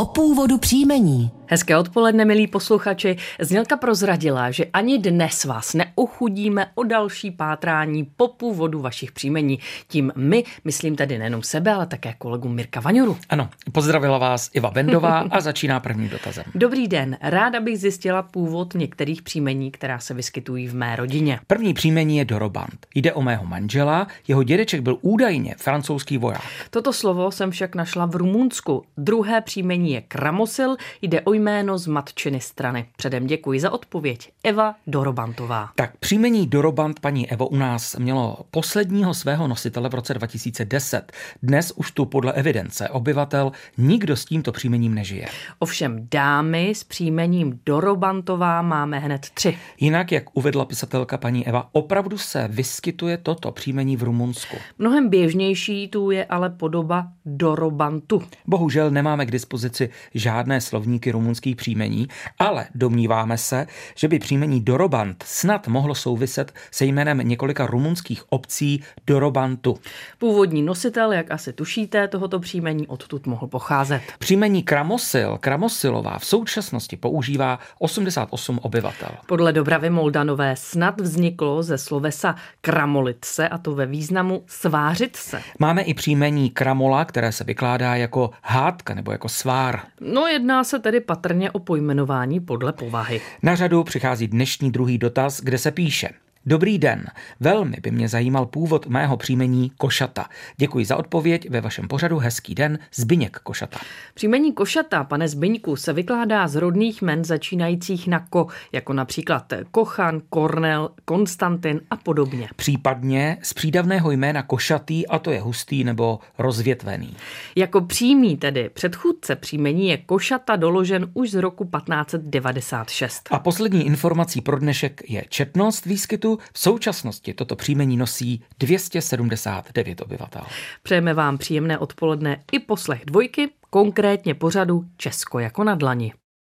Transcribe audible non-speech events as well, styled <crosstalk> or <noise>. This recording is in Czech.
o původu příjmení. Hezké odpoledne, milí posluchači. Znělka prozradila, že ani dnes vás neuchudíme o další pátrání po původu vašich příjmení. Tím my, myslím tedy nejenom sebe, ale také kolegu Mirka Vaňuru. Ano, pozdravila vás Iva Bendová a <laughs> začíná první dotazem. Dobrý den, ráda bych zjistila původ některých příjmení, která se vyskytují v mé rodině. První příjmení je Doroband. Jde o mého manžela, jeho dědeček byl údajně francouzský voják. Toto slovo jsem však našla v Rumunsku. Druhé příjmení je Kramosil, jde o jméno z matčiny strany. Předem děkuji za odpověď. Eva Dorobantová. Tak příjmení Doroband paní Evo u nás mělo posledního svého nositele v roce 2010. Dnes už tu podle evidence obyvatel nikdo s tímto příjmením nežije. Ovšem dámy s příjmením Dorobantová máme hned tři. Jinak, jak uvedla pisatelka paní Eva, opravdu se vyskytuje toto příjmení v Rumunsku. Mnohem běžnější tu je ale podoba Dorobantu. Bohužel nemáme k dispozici žádné slovníky rumunských příjmení, ale domníváme se, že by příjmení Dorobant snad mohlo souviset se jménem několika rumunských obcí Dorobantu. Původní nositel, jak asi tušíte, tohoto příjmení odtud mohl pocházet. Příjmení Kramosil, Kramosilová v současnosti používá 88 obyvatel. Podle Dobravy Moldanové snad vzniklo ze slovesa kramolit se, a to ve významu svářit se. Máme i příjmení Kramola, které se vykládá jako hádka nebo jako svár. No jedná se tedy patrně o pojmenování podle povahy. Na řadu přichází dnešní druhý dotaz, kde se píše. Dobrý den, velmi by mě zajímal původ mého příjmení Košata. Děkuji za odpověď, ve vašem pořadu hezký den, Zbyněk Košata. Příjmení Košata, pane Zbyňku, se vykládá z rodných men začínajících na ko, jako například Kochan, Kornel, Konstantin a podobně. Případně z přídavného jména Košatý, a to je hustý nebo rozvětvený. Jako přímý tedy předchůdce příjmení je Košata doložen už z roku 1596. A poslední informací pro dnešek je četnost výskytu. V současnosti toto příjmení nosí 279 obyvatel. Přejeme vám příjemné odpoledne i poslech dvojky, konkrétně pořadu Česko jako na dlani.